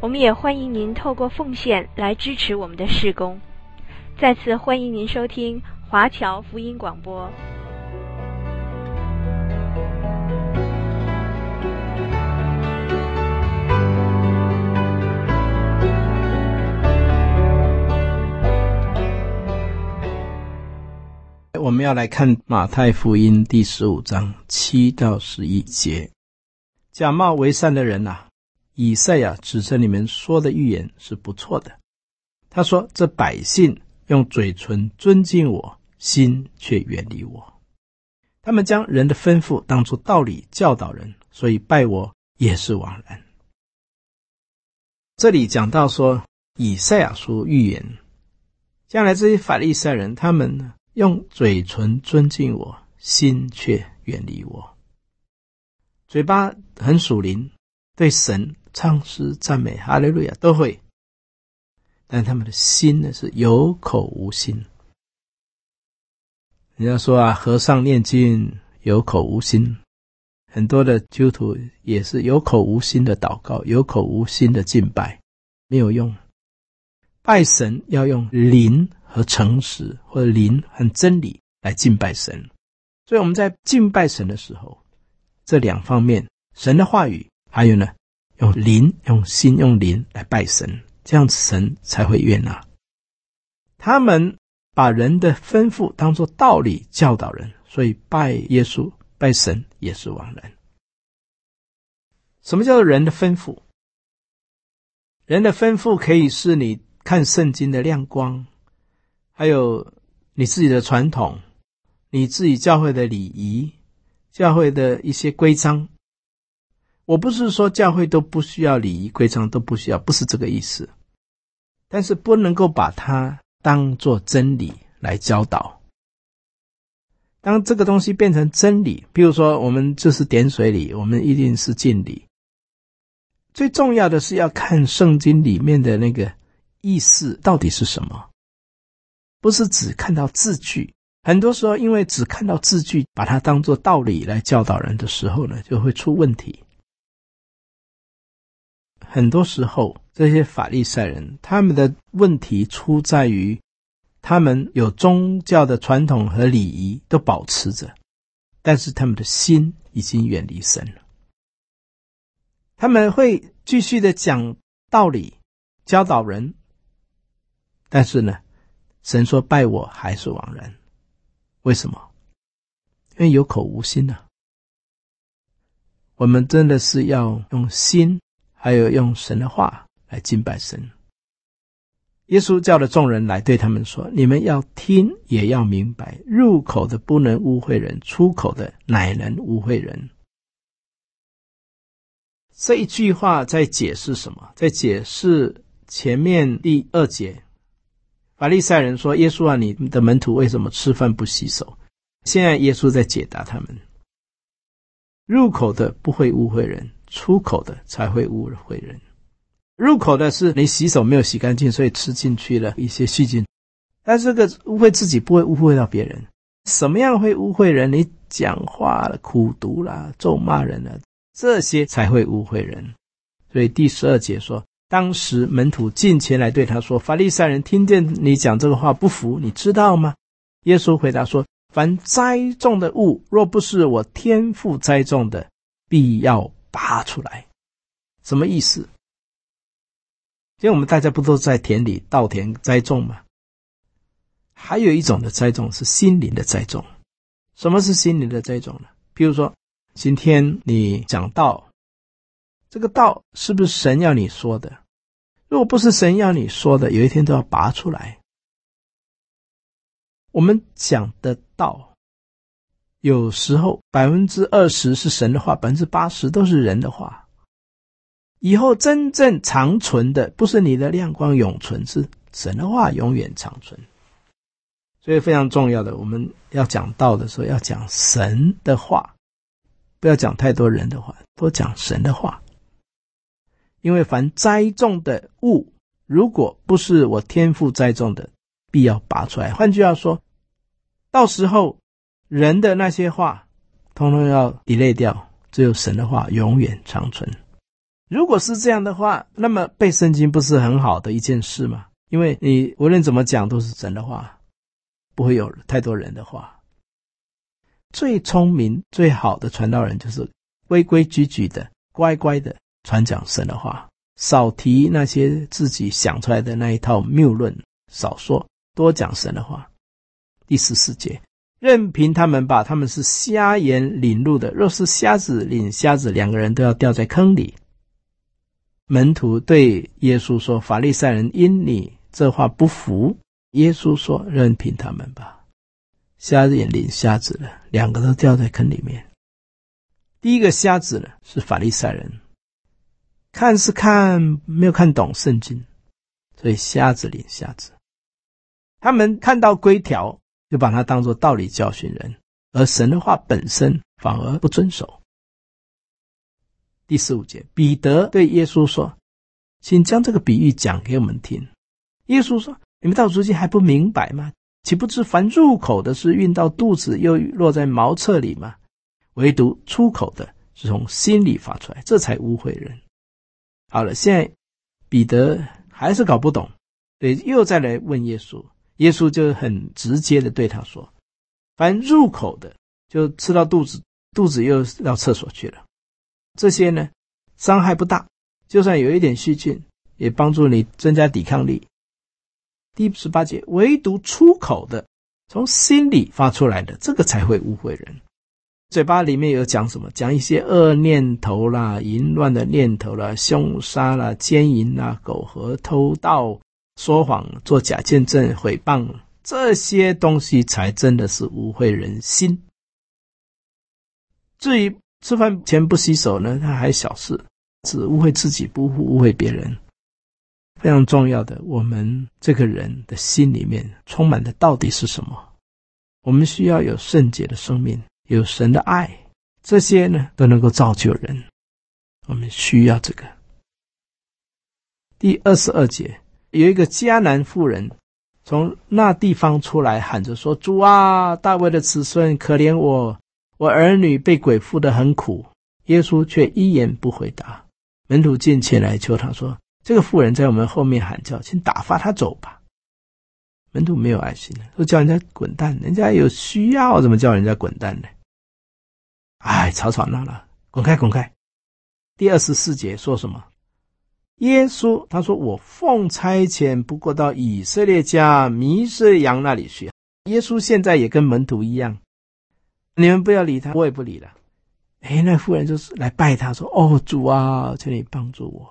我们也欢迎您透过奉献来支持我们的事工。再次欢迎您收听华侨福音广播。我们要来看马太福音第十五章七到十一节。假冒为善的人呐、以赛亚指着你们说的预言是不错的。他说：“这百姓用嘴唇尊敬我，心却远离我。他们将人的吩咐当作道理教导人，所以拜我也是枉然。”这里讲到说，以赛亚书预言，将来这些法利赛人，他们，用嘴唇尊敬我，心却远离我。嘴巴很属灵，对神。唱诗赞美哈利路亚都会，但他们的心呢，是有口无心。人家说啊，和尚念经有口无心，很多的基督徒也是有口无心的祷告，有口无心的敬拜，没有用。拜神要用灵和诚实，或者灵和真理来敬拜神。所以我们在敬拜神的时候，这两方面，神的话语，还有呢。用灵、用心、用灵来拜神，这样神才会悦纳。他们把人的吩咐当作道理教导人，所以拜耶稣、拜神也是枉然。什么叫做人的吩咐？人的吩咐可以是你看圣经的亮光，还有你自己的传统，你自己教会的礼仪，教会的一些规章。我不是说教会都不需要礼仪规章，都不需要，不是这个意思。但是不能够把它当做真理来教导。当这个东西变成真理，比如说我们就是点水礼，我们一定是敬礼。最重要的是要看圣经里面的那个意思到底是什么，不是只看到字句。很多时候，因为只看到字句，把它当做道理来教导人的时候呢，就会出问题。很多时候，这些法利赛人他们的问题出在于，他们有宗教的传统和礼仪都保持着，但是他们的心已经远离神了。他们会继续的讲道理，教导人，但是呢，神说拜我还是枉然。为什么？因为有口无心呐、啊。我们真的是要用心。还有用神的话来敬拜神。耶稣叫了众人来对他们说：“你们要听，也要明白。入口的不能污秽人，出口的乃能污秽人。”这一句话在解释什么？在解释前面第二节，法利赛人说：“耶稣啊，你的门徒为什么吃饭不洗手？”现在耶稣在解答他们：入口的不会污秽人。出口的才会污秽人，入口的是你洗手没有洗干净，所以吃进去了一些细菌。但这个污秽自己，不会污秽到别人。什么样会污秽人？你讲话了苦毒啦、咒骂人了，这些才会污秽人。所以第十二节说，当时门徒进前来对他说：“法利赛人听见你讲这个话不服，你知道吗？”耶稣回答说：“凡栽种的物，若不是我天父栽种的，必要。”拔出来，什么意思？因为我们大家不都在田里稻田栽种吗？还有一种的栽种是心灵的栽种。什么是心灵的栽种呢？比如说，今天你讲道，这个道是不是神要你说的？如果不是神要你说的，有一天都要拔出来。我们讲的道。有时候百分之二十是神的话，百分之八十都是人的话。以后真正长存的，不是你的亮光永存，是神的话永远长存。所以非常重要的，我们要讲道的时候要讲神的话，不要讲太多人的话，多讲神的话。因为凡栽种的物，如果不是我天赋栽种的，必要拔出来。换句话说，到时候人的那些话，通通要 delay 掉，只有神的话永远长存。如果是这样的话，那么背圣经不是很好的一件事吗？因为你无论怎么讲都是神的话。不会有太多人的话。最聪明、最好的传道人就是规规矩矩的、乖乖的传讲神的话，少提那些自己想出来的那一套谬论，少说，多讲神的话。第十四节，任凭他们吧，他们是瞎眼领路的。若是瞎子领瞎子，两个人都要掉在坑里。门徒对耶稣说：“法利赛人因你这话不服。”耶稣说：“任凭他们吧，瞎子也领瞎子了，两个都掉在坑里面。第一个瞎子呢，是法利赛人，看是看没有看懂圣经，所以瞎子领瞎子。他们看到规条，就把它当作道理教训人，而神的话本身反而不遵守。”第十五节，彼得对耶稣说：“请将这个比喻讲给我们听。”耶稣说。你们到如今还不明白吗？岂不知凡入口的是运到肚子，又落在茅厕里吗？唯独出口的是从心里发出来，这才污秽人。好了，现在彼得还是搞不懂，对，又再来问耶稣。耶稣就很直接的对他说：“凡入口的，就吃到肚子，肚子又到厕所去了。这些呢，伤害不大，就算有一点细菌，也帮助你增加抵抗力。”第十八节，唯独出口的，从心里发出来的，这个才会污秽人。嘴巴里面有讲什么？讲一些恶念头啦、淫乱的念头啦、凶杀啦、奸淫啦、苟合、偷盗、说谎、做假见证、毁谤，这些东西才真的是污秽人心。至于吃饭前不洗手呢，他还小事，只污秽自己，不污秽别人。非常重要的，我们这个人的心里面充满的到底是什么？我们需要有圣洁的生命，有神的爱，这些呢都能够造就人。我们需要这个。第二十二节，有一个迦南妇人从那地方出来，喊着说：“主啊，大卫的子孙，可怜我，我儿女被鬼附得很苦。”耶稣却一言不回答。门徒进前来求他说。这个妇人在我们后面喊叫，请打发他走吧。门徒没有爱心了，都叫人家滚蛋。人家有需要，怎么叫人家滚蛋呢？哎，吵吵闹闹，滚开，滚开。第二十四节说什么？耶稣他说：“我奉差遣，不过到以色列家弥色羊那里去。”耶稣现在也跟门徒一样，你们不要理他，我也不理了。哎，那妇人就是来拜他说：“哦，主啊，请你帮助我。”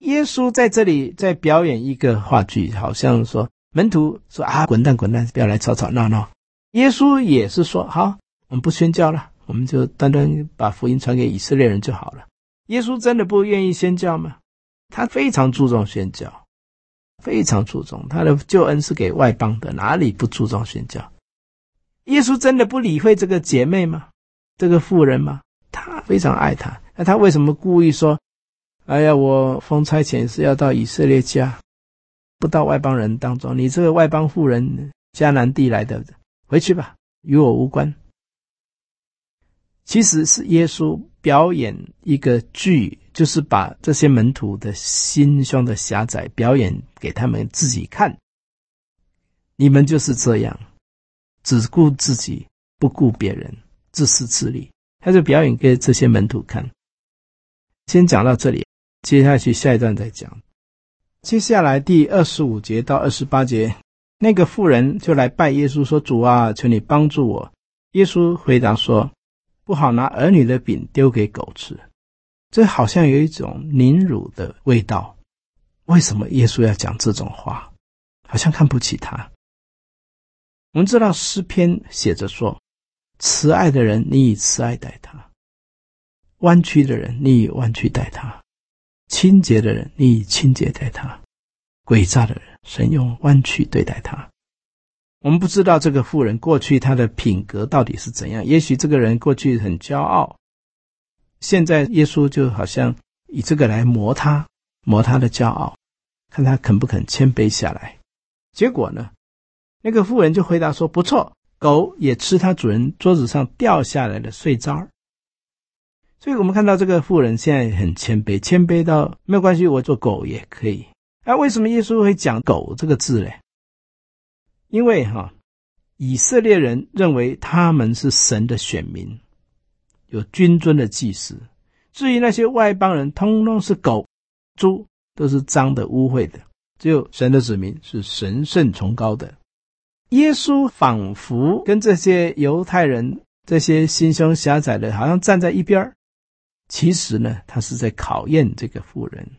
耶稣在这里在表演一个话剧，好像说门徒说啊，滚蛋滚蛋，不要来吵吵闹闹。耶稣也是说好，我们不宣教了，我们就单单把福音传给以色列人就好了。耶稣真的不愿意宣教吗？他非常注重宣教，非常注重他的救恩是给外邦的，哪里不注重宣教？耶稣真的不理会这个姐妹吗？这个妇人吗？他非常爱她，那他为什么故意说？哎呀，我封差遣是要到以色列家，不到外邦人当中。你这个外邦妇人，迦南地来的，回去吧，与我无关。其实是耶稣表演一个剧，就是把这些门徒的心胸的狭窄表演给他们自己看。你们就是这样，只顾自己，不顾别人，自私自利。他就表演给这些门徒看。先讲到这里。接下去下一段再讲。接下来第二十五节到二十八节，那个妇人就来拜耶稣说：“主啊，求你帮助我。”耶稣回答说：“不好拿儿女的饼丢给狗吃。”这好像有一种凌辱的味道。为什么耶稣要讲这种话？好像看不起他。我们知道诗篇写着说：“慈爱的人，你以慈爱待他；弯曲的人，你以弯曲待他。”清洁的人，你以清洁待他；诡诈的人，神用弯曲对待他。我们不知道这个妇人过去她的品格到底是怎样。也许这个人过去很骄傲，现在耶稣就好像以这个来磨他，磨他的骄傲，看他肯不肯谦卑下来。结果呢，那个妇人就回答说：“不错，狗也吃他主人桌子上掉下来的碎渣儿。”所以我们看到这个妇人现在很谦卑，谦卑到没有关系，我做狗也可以。啊，为什么耶稣会讲“狗”这个字呢？因为哈，以色列人认为他们是神的选民，有君尊的祭司。至于那些外邦人，通通是狗、猪，都是脏的、污秽的。只有神的子民是神圣崇高的。耶稣仿佛跟这些犹太人、这些心胸狭窄的，好像站在一边。其实呢，他是在考验这个妇人，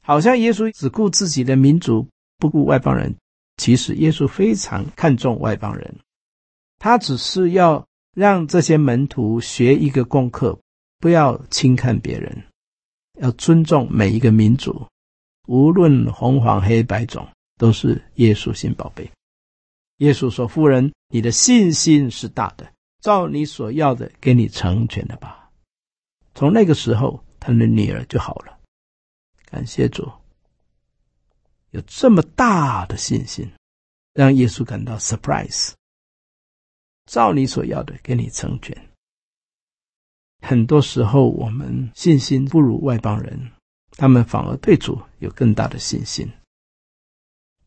好像耶稣只顾自己的民族，不顾外邦人。其实耶稣非常看重外邦人，他只是要让这些门徒学一个功课，不要轻看别人，要尊重每一个民族，无论红黄黑白种，都是耶稣心宝贝。耶稣说：“夫人，你的信心是大的，照你所要的，给你成全了吧。”从那个时候，他的女儿就好了。感谢主。有这么大的信心，让耶稣感到 surprise。照你所要的，给你成全。很多时候，我们信心不如外邦人，他们反而对主有更大的信心。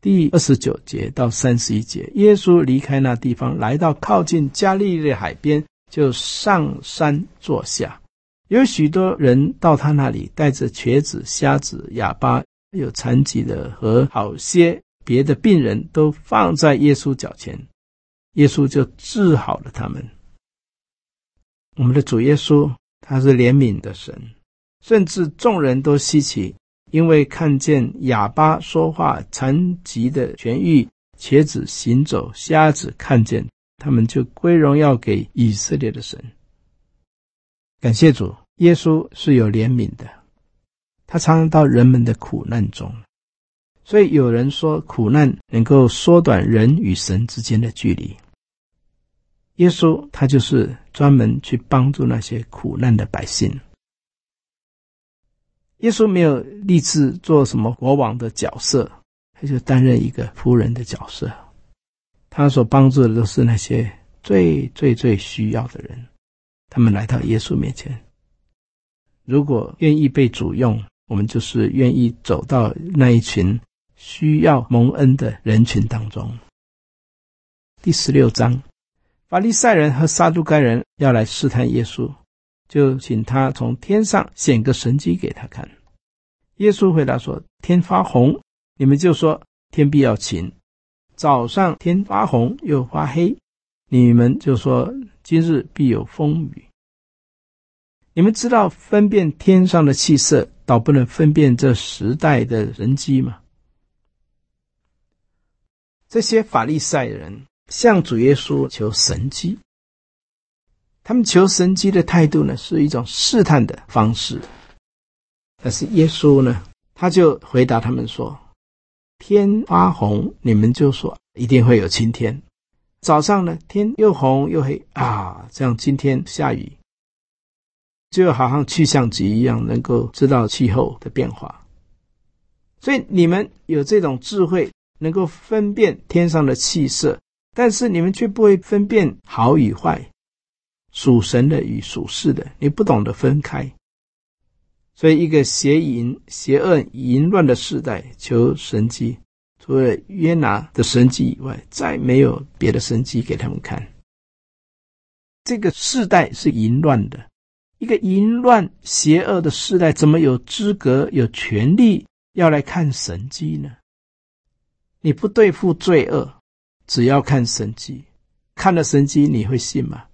第二十九节到三十一节，耶稣离开那地方，来到靠近加利利海边，就上山坐下。有许多人到他那里，带着瘸子、瞎子、哑巴。有残疾的和好些别的病人都放在耶稣脚前，耶稣就治好了他们。我们的主耶稣他是怜悯的神，甚至众人都稀奇，因为看见哑巴说话、残疾的痊愈、瘸子行走、瞎子看见，他们就归荣耀给以色列的神。感谢主，耶稣是有怜悯的。他常常到人们的苦难中，所以有人说苦难能够缩短人与神之间的距离。耶稣他就是专门去帮助那些苦难的百姓。耶稣没有立志做什么国王的角色，他就担任一个仆人的角色。他所帮助的都是那些最最最需要的人，他们来到耶稣面前，如果愿意被主用。我们就是愿意走到那一群需要蒙恩的人群当中。第十六章，法利赛人和撒都该人要来试探耶稣，就请他从天上显个神迹给他看。耶稣回答说：“天发红，你们就说天必要晴；早上天发红又发黑，你们就说今日必有风雨。你们知道分辨天上的气色。”倒不能分辨这时代的人机吗？这些法利赛人向主耶稣求神机，他们求神机的态度呢，是一种试探的方式。但是耶稣呢，他就回答他们说：“天发红，你们就说一定会有晴天；早上呢，天又红又黑啊，这样今天下雨。”就好像气象局一样，能够知道气候的变化。所以你们有这种智慧，能够分辨天上的气色，但是你们却不会分辨好与坏，属神的与属世的，你不懂得分开。所以，一个邪淫、邪恶、淫乱的世代，求神迹，除了约拿的神迹以外，再没有别的神迹给他们看。这个世代是淫乱的。一个淫乱邪恶的时代，怎么有资格、有权利要来看神迹呢？你不对付罪恶，只要看神迹，看了神迹，你会信吗？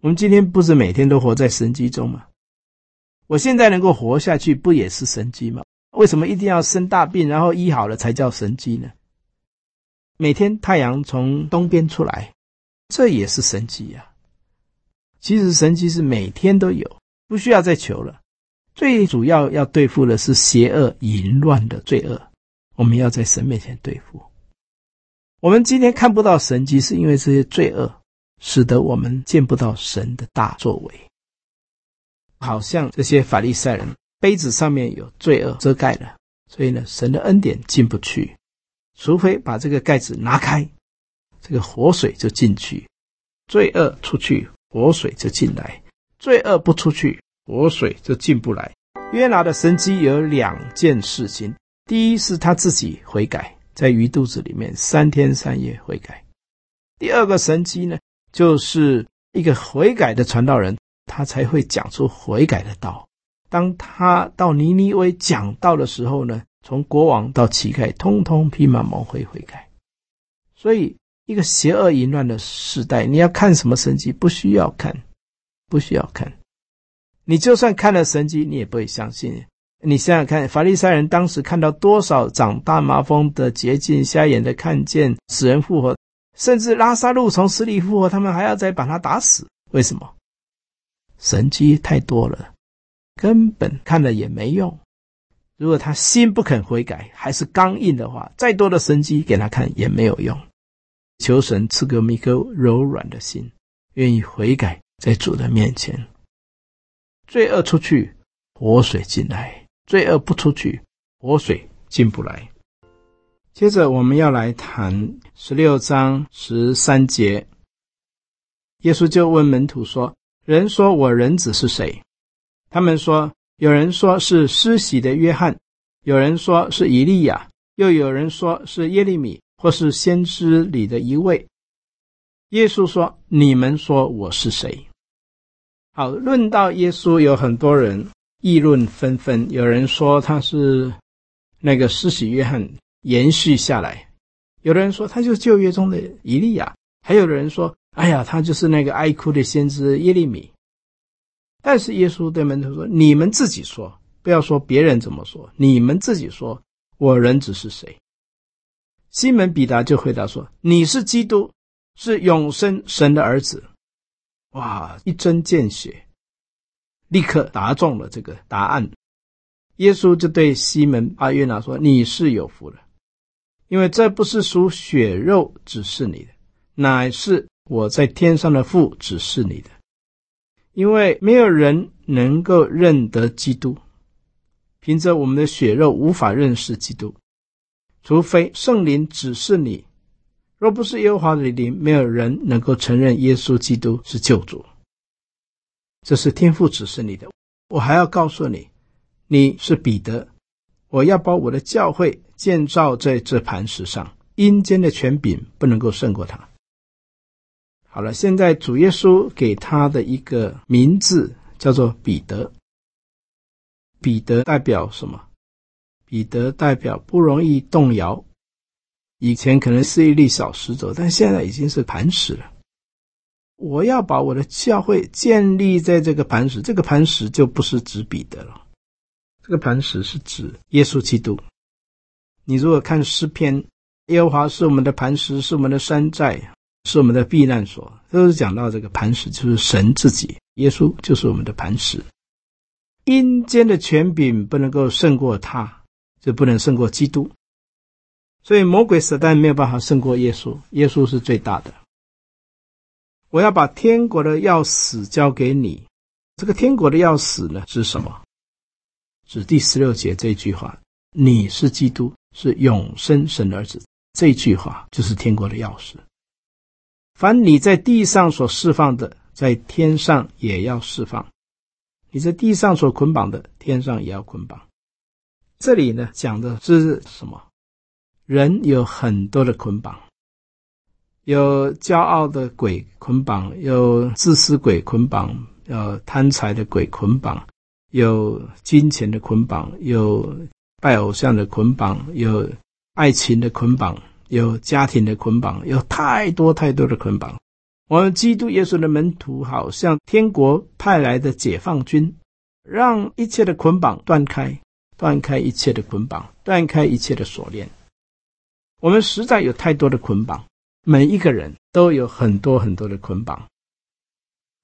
我们今天不是每天都活在神迹中吗？我现在能够活下去，不也是神迹吗？为什么一定要生大病，然后医好了才叫神迹呢？每天太阳从东边出来，这也是神迹呀。其实神迹是每天都有，不需要再求了。最主要要对付的是邪恶淫乱的罪恶，我们要在神面前对付。我们今天看不到神迹，是因为这些罪恶，使得我们见不到神的大作为。好像这些法利赛人杯子上面有罪恶遮盖了，所以呢，神的恩典进不去，除非把这个盖子拿开，这个活水就进去，罪恶出去，活水就进来；罪恶不出去，活水就进不来。约拿的神迹有两件事情：第一是他自己悔改，在鱼肚子里面三天三夜悔改；第二个神迹呢，就是一个悔改的传道人，他才会讲出悔改的道。当他到尼尼微讲道的时候呢，从国王到乞丐，通通披麻蒙灰悔改。所以，一个邪恶淫乱的时代，你要看什么神迹？不需要看，不需要看。你就算看了神迹，你也不会相信。你想想看，法利赛人当时看到多少长大麻风的洁净、瞎眼的看见、死人复活，甚至拉撒路从死里复活，他们还要再把他打死。为什么？神迹太多了，根本看了也没用。如果他心不肯悔改，还是刚硬的话，再多的神迹给他看也没有用。求神赐给我们一颗柔软的心，愿意悔改，在主的面前。罪恶出去，活水进来；罪恶不出去，活水进不来。接着，我们要来谈十六章十三节。耶稣就问门徒说：“人说我人子是谁？”他们说：“有人说是施洗的约翰，有人说是以利亚，又有人说是耶利米，或是先知里的一位。”耶稣说：“你们说我是谁？”好，论到耶稣，有很多人议论纷纷。有人说他是那个施洗约翰延续下来，有的人说他就是旧约中的以利亚，还有的人说，哎呀，他就是那个爱哭的先知耶利米。但是耶稣对门徒说：“你们自己说，不要说别人怎么说，你们自己说，我人子是谁？”西门彼得就回答说：“你是基督，是永生神的儿子。”哇！一针见血，立刻答中了这个答案。耶稣就对西门阿约拿说：“你是有福了，因为这不是属血肉指示你的，乃是我在天上的父指示你的。因为没有人能够认得基督，凭着我们的血肉无法认识基督，除非圣灵指示你。”若不是耶和华的灵，没有人能够承认耶稣基督是救主。这是天父指示你的。我还要告诉你，你是彼得，我要把我的教会建造在这磐石上，阴间的权柄不能够胜过他。好了，现在主耶稣给他的一个名字叫做彼得。彼得代表什么？彼得代表不容易动摇。以前可能是一粒小石头，但现在已经是磐石了。我要把我的教会建立在这个磐石，这个磐石就不是指彼得了，这个磐石是指耶稣基督。你如果看诗篇，耶和华是我们的磐石，是我们的山寨，是我们的避难所，都是讲到这个磐石就是神自己，耶稣就是我们的磐石。阴间的权柄不能够胜过他，就不能胜过基督。所以魔鬼撒旦没有办法胜过耶稣，耶稣是最大的。我要把天国的钥匙交给你。这个天国的钥匙呢，是什么？指第十六节这句话：“你是基督，是永生神的儿子。”这句话就是天国的钥匙。凡你在地上所释放的，在天上也要释放；你在地上所捆绑的，天上也要捆绑。这里呢，讲的是什么？人有很多的捆绑，有骄傲的鬼捆绑，有自私鬼捆绑，有贪财的鬼捆绑，有金钱的捆绑，有拜偶像的捆绑，有爱情的捆绑，有家庭的捆绑，有太多太多的捆绑。我们基督耶稣的门徒，好像天国派来的解放军，让一切的捆绑断开，断开一切的捆绑，断开一切的锁链。我们实在有太多的捆绑，每一个人都有很多很多的捆绑：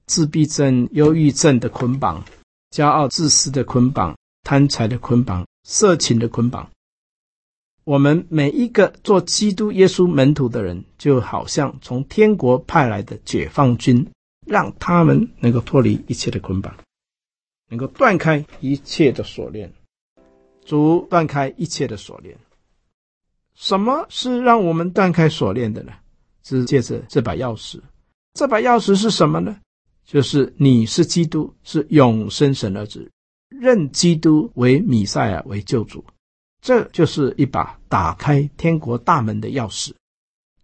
自闭症、忧郁症的捆绑，骄傲自私的捆绑，贪财的捆绑，色情的捆绑。我们每一个做基督耶稣门徒的人，就好像从天国派来的解放军，让他们能够脱离一切的捆绑，能够断开一切的锁链。主断开一切的锁链。什么是让我们断开锁链的呢？是借着这把钥匙。这把钥匙是什么呢？就是你是基督，是永生神儿子，认基督为弥赛亚为救主。这就是一把打开天国大门的钥匙，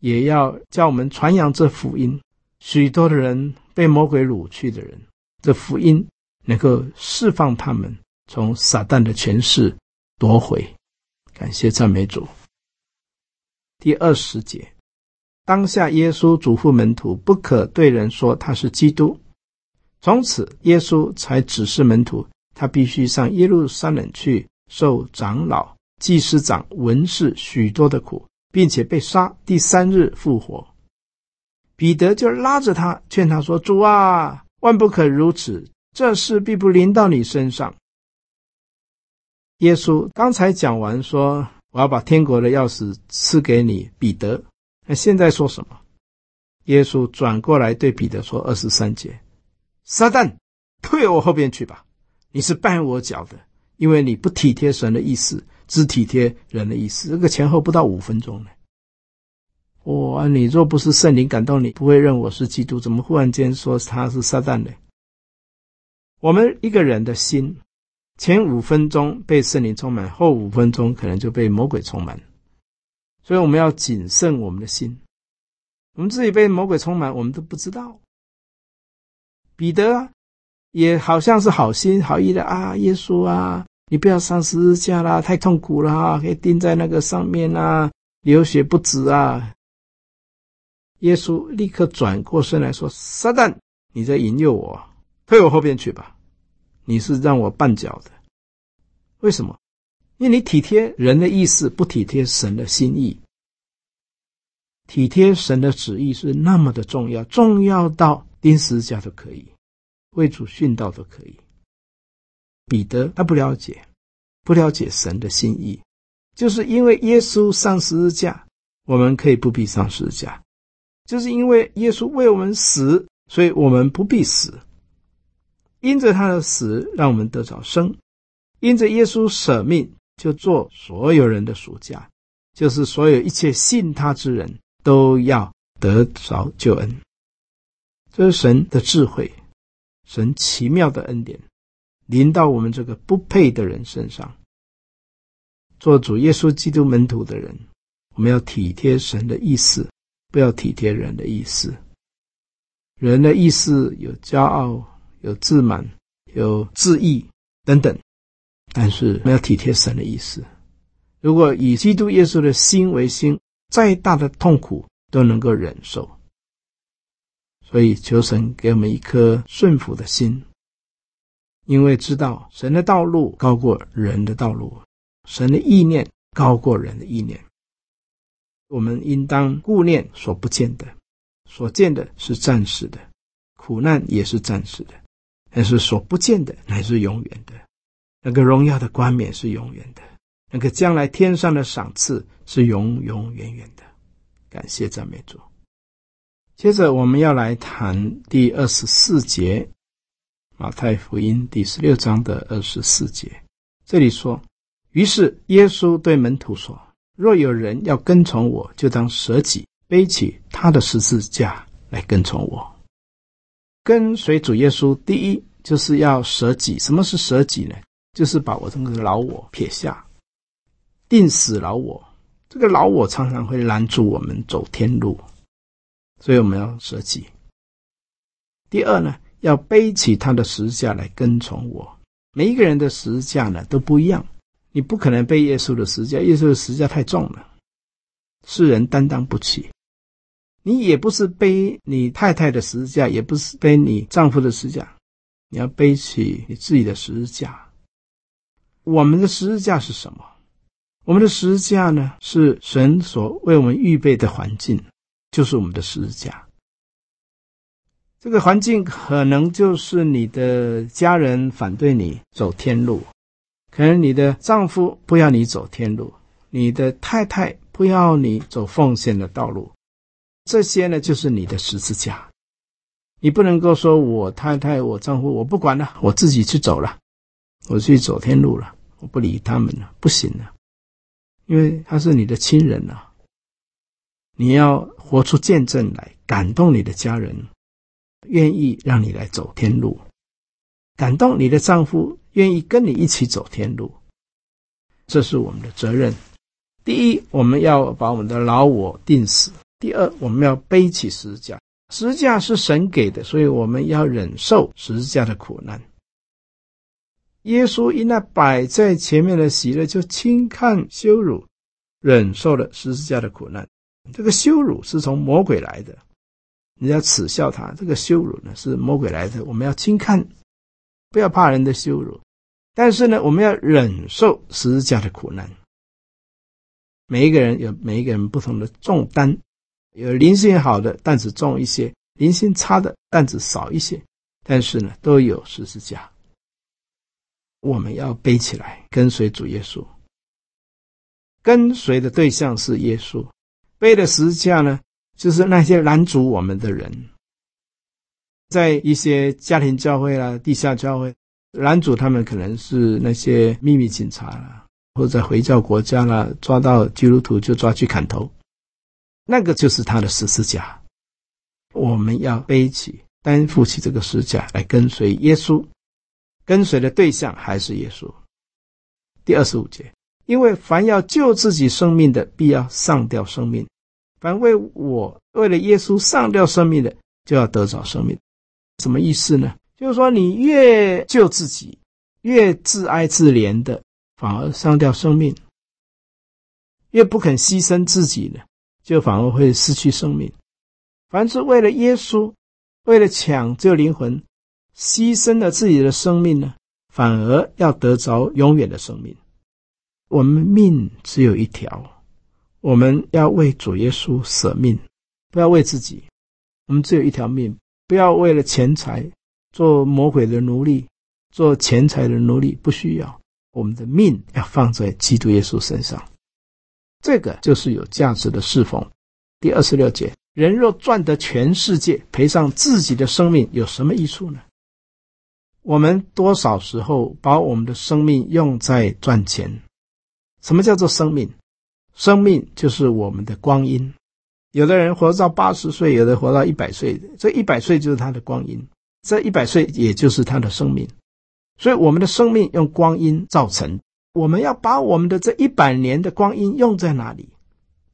也要叫我们传扬这福音。许多的人被魔鬼掳去的人，这福音能够释放他们从撒旦的权势夺回。感谢赞美主。第二十节，当下耶稣嘱咐门徒，不可对人说他是基督。从此，耶稣才指示门徒，他必须上耶路撒冷去受长老。祭司长、文士许多的苦，并且被杀，第三日复活。彼得就拉着他，劝他说：“主啊，万不可如此，这事必不临到你身上。”耶稣刚才讲完说：“我要把天国的钥匙赐给你，彼得。”那现在说什么？耶稣转过来对彼得说：“二十三节，撒旦，退我后边去吧！你是绊我脚的，因为你不体贴神的意思。”只体贴人的意思，这个前后不到五分钟呢。哇，你若不是圣灵感动你，不会认我是基督，怎么忽然间说他是撒旦呢？我们一个人的心，前五分钟被圣灵充满，后五分钟可能就被魔鬼充满，所以我们要谨慎我们的心。我们自己被魔鬼充满，我们都不知道。彼得也好像是好心好意的啊，耶稣啊。你不要上十字架啦，太痛苦了啊，可以钉在那个上面啊，流血不止啊。耶稣立刻转过身来说：“撒旦，你在引诱我，退我后边去吧！你是让我绊脚的。为什么？因为你体贴人的意思，不体贴神的心意。体贴神的旨意是那么的重要，重要到钉十字架都可以，为主殉道都可以。”彼得他不了解，不了解神的心意，就是因为耶稣上十字架，我们可以不必上十字架；就是因为耶稣为我们死，所以我们不必死。因着他的死，让我们得着生；因着耶稣舍命，就做所有人的赎价，就是所有一切信他之人都要得着救恩。这是神的智慧，神奇妙的恩典。临到我们这个不配的人身上，做主耶稣基督门徒的人，我们要体贴神的意思，不要体贴人的意思。人的意思有骄傲、有自满、有自义等等，但是没有体贴神的意思。如果以基督耶稣的心为心，再大的痛苦都能够忍受。所以求神给我们一颗顺服的心。因为知道神的道路高过人的道路，神的意念高过人的意念，我们应当顾念所不见的，所见的是暂时的，苦难也是暂时的，但是所不见的乃是永远的，那个荣耀的冠冕是永远的，那个将来天上的赏赐是永永远远的。感谢赞美主。接着我们要来谈第二十四节。马太福音第十六章的二十四节，这里说：“于是耶稣对门徒说，若有人要跟从我，就当舍己，背起他的十字架来跟从我。跟随主耶稣，第一就是要舍己。什么是舍己呢？就是把我这个老我撇下，钉死老我。这个老我常常会拦住我们走天路，所以我们要舍己。第二呢？”要背起他的十字架来跟从我。每一个人的十字架呢都不一样，你不可能背耶稣的十字架，耶稣的十字架太重了，世人担当不起。你也不是背你太太的十字架，也不是背你丈夫的十字架，你要背起你自己的十字架。我们的十字架是什么？我们的十字架呢，是神所为我们预备的环境，就是我们的十字架。这个环境可能就是你的家人反对你走天路，可能你的丈夫不要你走天路，你的太太不要你走奉献的道路，这些呢就是你的十字架。你不能够说我太太、我丈夫，我不管了，我自己去走了，我去走天路了，我不理他们了，不行了，因为他是你的亲人呐。你要活出见证来，感动你的家人，愿意让你来走天路，感动你的丈夫，愿意跟你一起走天路。这是我们的责任。第一，我们要把我们的老我钉死；第二，我们要背起十字架。十字架是神给的，所以我们要忍受十字架的苦难。耶稣因那摆在前面的喜乐，就轻看羞辱，忍受了十字架的苦难。这个羞辱是从魔鬼来的，你要耻笑他。这个羞辱呢，是魔鬼来的，我们要轻看，不要怕人的羞辱。但是呢，我们要忍受十字架的苦难。每一个人有每一个人不同的重担，有灵性好的担子重一些，灵性差的担子少一些。但是呢，都有十字架，我们要背起来，跟随主耶稣。跟随的对象是耶稣，背的十字架呢，就是那些拦阻我们的人，在一些家庭教会啦、地下教会。拦阻他们可能是那些秘密警察啦，或者回教国家啦，抓到基督徒就抓去砍头，那个就是他的十字架。我们要背起、担负起这个十字架来跟随耶稣，跟随的对象还是耶稣。第二十五节，因为凡要救自己生命的，必要上掉生命；凡为我为了耶稣上掉生命的，就要得着生命。什么意思呢？就是说，你越救自己，越自哀自怜的，反而上掉生命；越不肯牺牲自己呢，就反而会失去生命。凡是为了耶稣，为了抢救灵魂，牺牲了自己的生命呢，反而要得着永远的生命。我们命只有一条，我们要为主耶稣舍命，不要为自己。我们只有一条命，不要为了钱财。做魔鬼的奴隶，做钱财的奴隶，不需要。我们的命要放在基督耶稣身上，这个就是有价值的侍奉。第二十六节，人若赚得全世界，赔上自己的生命，有什么益处呢？我们多少时候把我们的生命用在赚钱？什么叫做生命？生命就是我们的光阴。有的人活到八十岁，有的活到一百岁，这一百岁就是他的光阴。这一百岁也就是他的生命，所以我们的生命用光阴造成。我们要把我们的这一百年的光阴用在哪里？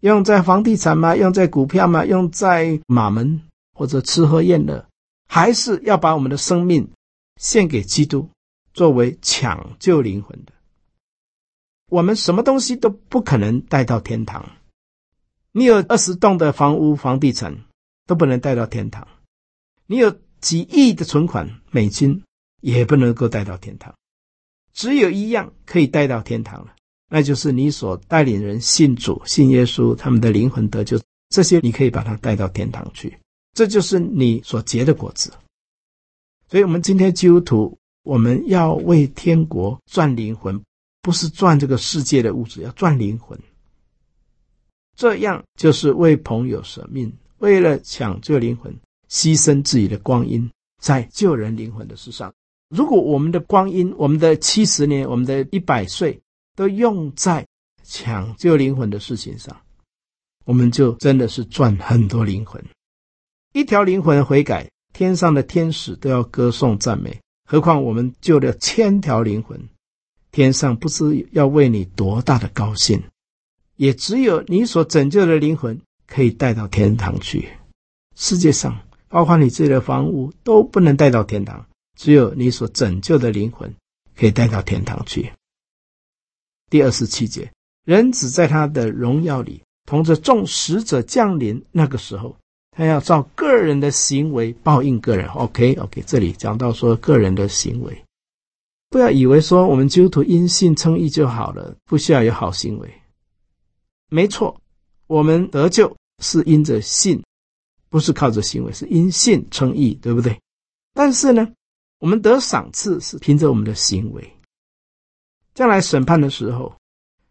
用在房地产吗？用在股票吗？用在马门或者吃喝宴乐？还是要把我们的生命献给基督，作为抢救灵魂的？我们什么东西都不可能带到天堂。你有二十栋的房屋、房地产都不能带到天堂。你有。几亿的存款美金也不能够带到天堂，只有一样可以带到天堂了，那就是你所带领人信主、信耶稣，他们的灵魂得救，这些你可以把它带到天堂去，这就是你所结的果子。所以，我们今天基督徒，我们要为天国赚灵魂，不是赚这个世界的物质，要赚灵魂。这样就是为朋友舍命，为了抢救灵魂。牺牲自己的光阴在救人灵魂的事上。如果我们的光阴，我们的七十年，我们的一百岁，都用在抢救灵魂的事情上，我们就真的是赚很多灵魂。一条灵魂悔改，天上的天使都要歌颂赞美，何况我们救了千条灵魂，天上不知要为你多大的高兴。也只有你所拯救的灵魂可以带到天堂去。世界上。包括你自己的房屋都不能带到天堂，只有你所拯救的灵魂可以带到天堂去。第二十七节，人子在他的荣耀里，同着众使者降临，那个时候，他要照个人的行为报应个人。OK，OK，这里讲到说个人的行为，不要以为说我们基督徒因信称义就好了，不需要有好行为。没错，我们得救是因着信。不是靠着行为，是因信称义，对不对？但是呢，我们得赏赐是凭着我们的行为。将来审判的时候，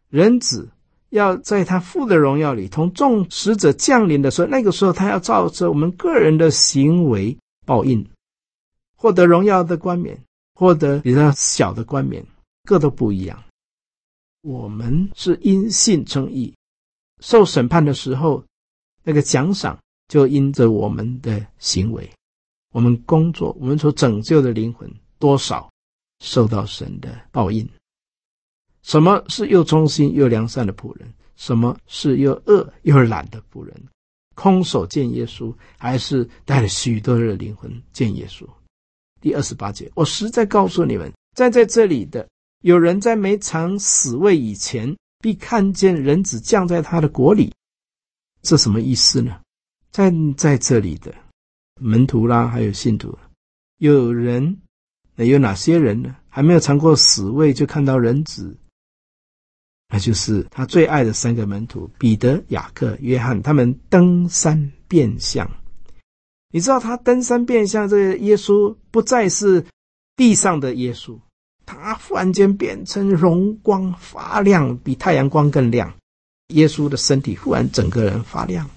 人子要在他父的荣耀里同众使者降临的时候，那个时候他要照着我们个人的行为报应，获得荣耀的冠冕，获得比较小的冠冕，各都不一样。我们是因信称义，受审判的时候，那个奖赏就因着我们的行为，我们工作，我们所拯救的灵魂多少受到神的报应。什么是又忠心又良善的仆人？什么是又恶又懒的仆人？空手见耶稣，还是带了许多的灵魂见耶稣？第二十八节，我实在告诉你们，站在这里的有人在没尝死味以前，必看见人子降在他的国里。这什么意思呢？站在这里的门徒啦，还有信徒，有人，那有哪些人呢？还没有尝过死味，就看到人子。那就是他最爱的三个门徒彼得、雅各、约翰，他们登山变相。你知道他登山变相，这个耶稣不再是地上的耶稣，他忽然间变成荣光发亮，比太阳光更亮。耶稣的身体忽然整个人发亮，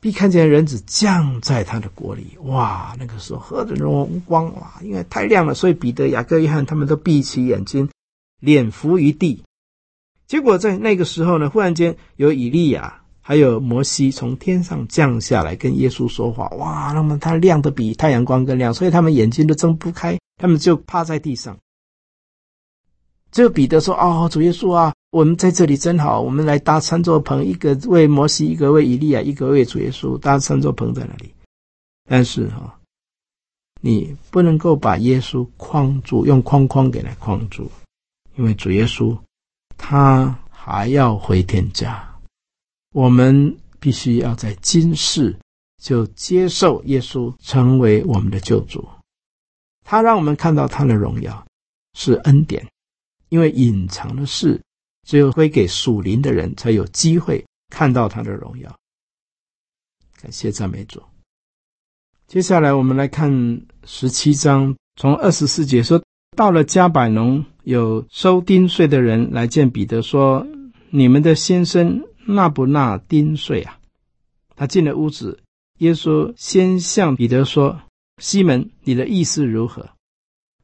必看见人子降在他的国里。哇，那个时候何等荣光哇！因为太亮了，所以彼得、雅各、约翰他们都闭起眼睛。脸伏于地，结果在那个时候呢，忽然间有以利亚还有摩西从天上降下来跟耶稣说话。哇，那么他亮的比太阳光更亮，所以他们眼睛都睁不开，他们就趴在地上。只有彼得说：“哦，主耶稣啊，我们在这里真好，我们来搭三座棚，一个为摩西，一个为以利亚，一个为主耶稣，搭三座棚在那里。但是哈、哦，你不能够把耶稣框住，用框框给他框住。”因为主耶稣，他还要回天家，我们必须要在今世就接受耶稣成为我们的救主。他让我们看到他的荣耀是恩典，因为隐藏的事只有归给属灵的人才有机会看到他的荣耀。感谢赞美主。接下来我们来看十七章，从二十四节说。到了加百农，有收丁税的人来见彼得，说：“你们的先生纳不纳丁税啊？”他进了屋子，耶稣先向彼得说：“西门，你的意思如何？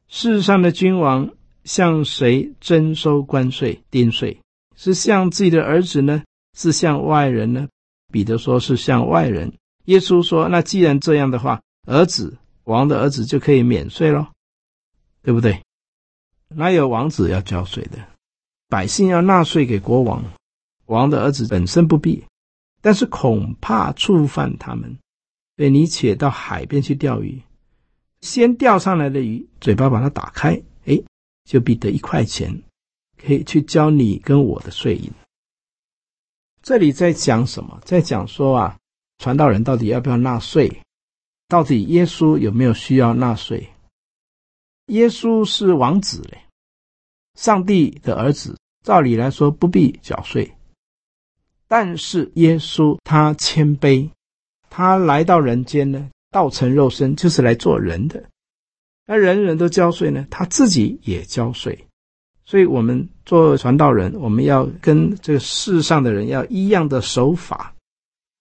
世上的君王向谁征收关税、丁税？是向自己的儿子呢，是向外人呢？”彼得说：“是向外人。”耶稣说：“那既然这样的话，儿子，王的儿子就可以免税喽。”对不对？哪有王子要交税的？百姓要纳税给国王，王的儿子本身不必，但是恐怕触犯他们。所以你且到海边去钓鱼，先钓上来的鱼，嘴巴把它打开，就必得一块钱，可以去交你跟我的税银。这里在讲什么？在讲说啊，传道人到底要不要纳税？到底耶稣有没有需要纳税？耶稣是王子嘞，上帝的儿子，照理来说不必缴税。但是耶稣他谦卑，他来到人间呢，道成肉身就是来做人的。那人人都交税呢，他自己也交税。所以，我们做传道人，我们要跟这个世上的人要一样的守法，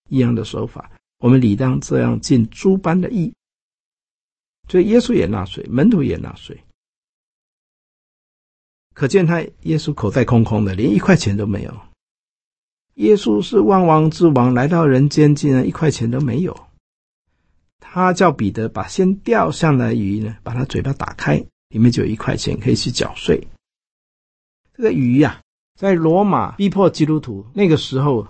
一样的守法。我们理当这样尽诸般的义。所以耶稣也纳税，门徒也纳税，可见他耶稣口袋空空的，连一块钱都没有。耶稣是万王之王，来到人间竟然一块钱都没有。他叫彼得把先钓上来鱼呢，把他嘴巴打开，里面就有一块钱可以去缴税。这个鱼呀、在罗马逼迫基督徒那个时候，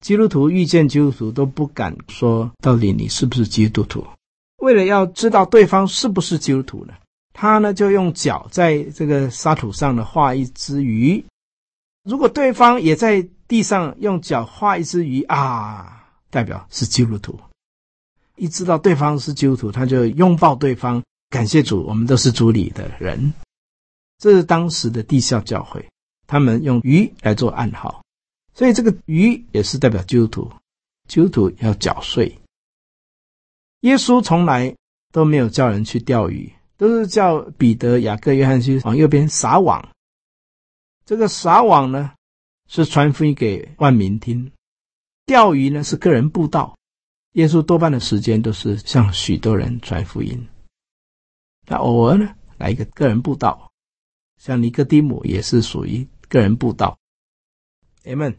基督徒遇见基督徒都不敢说到底你是不是基督徒。为了要知道对方是不是基督徒呢，他呢就用脚在这个沙土上呢画一只鱼。如果对方也在地上用脚画一只鱼啊，代表是基督徒。一知道对方是基督徒，他就拥抱对方，感谢主，我们都是主里的人。这是当时的地下教会，他们用鱼来做暗号，所以这个鱼也是代表基督徒。基督徒要缴税。耶稣从来都没有叫人去钓鱼，都是叫彼得、雅各、约翰去往右边撒网。这个撒网呢，是传福音给万民听；钓鱼呢是个人布道。耶稣多半的时间都是向许多人传福音。那偶尔呢来一个个人布道，像尼哥底母也是属于个人布道。Amen。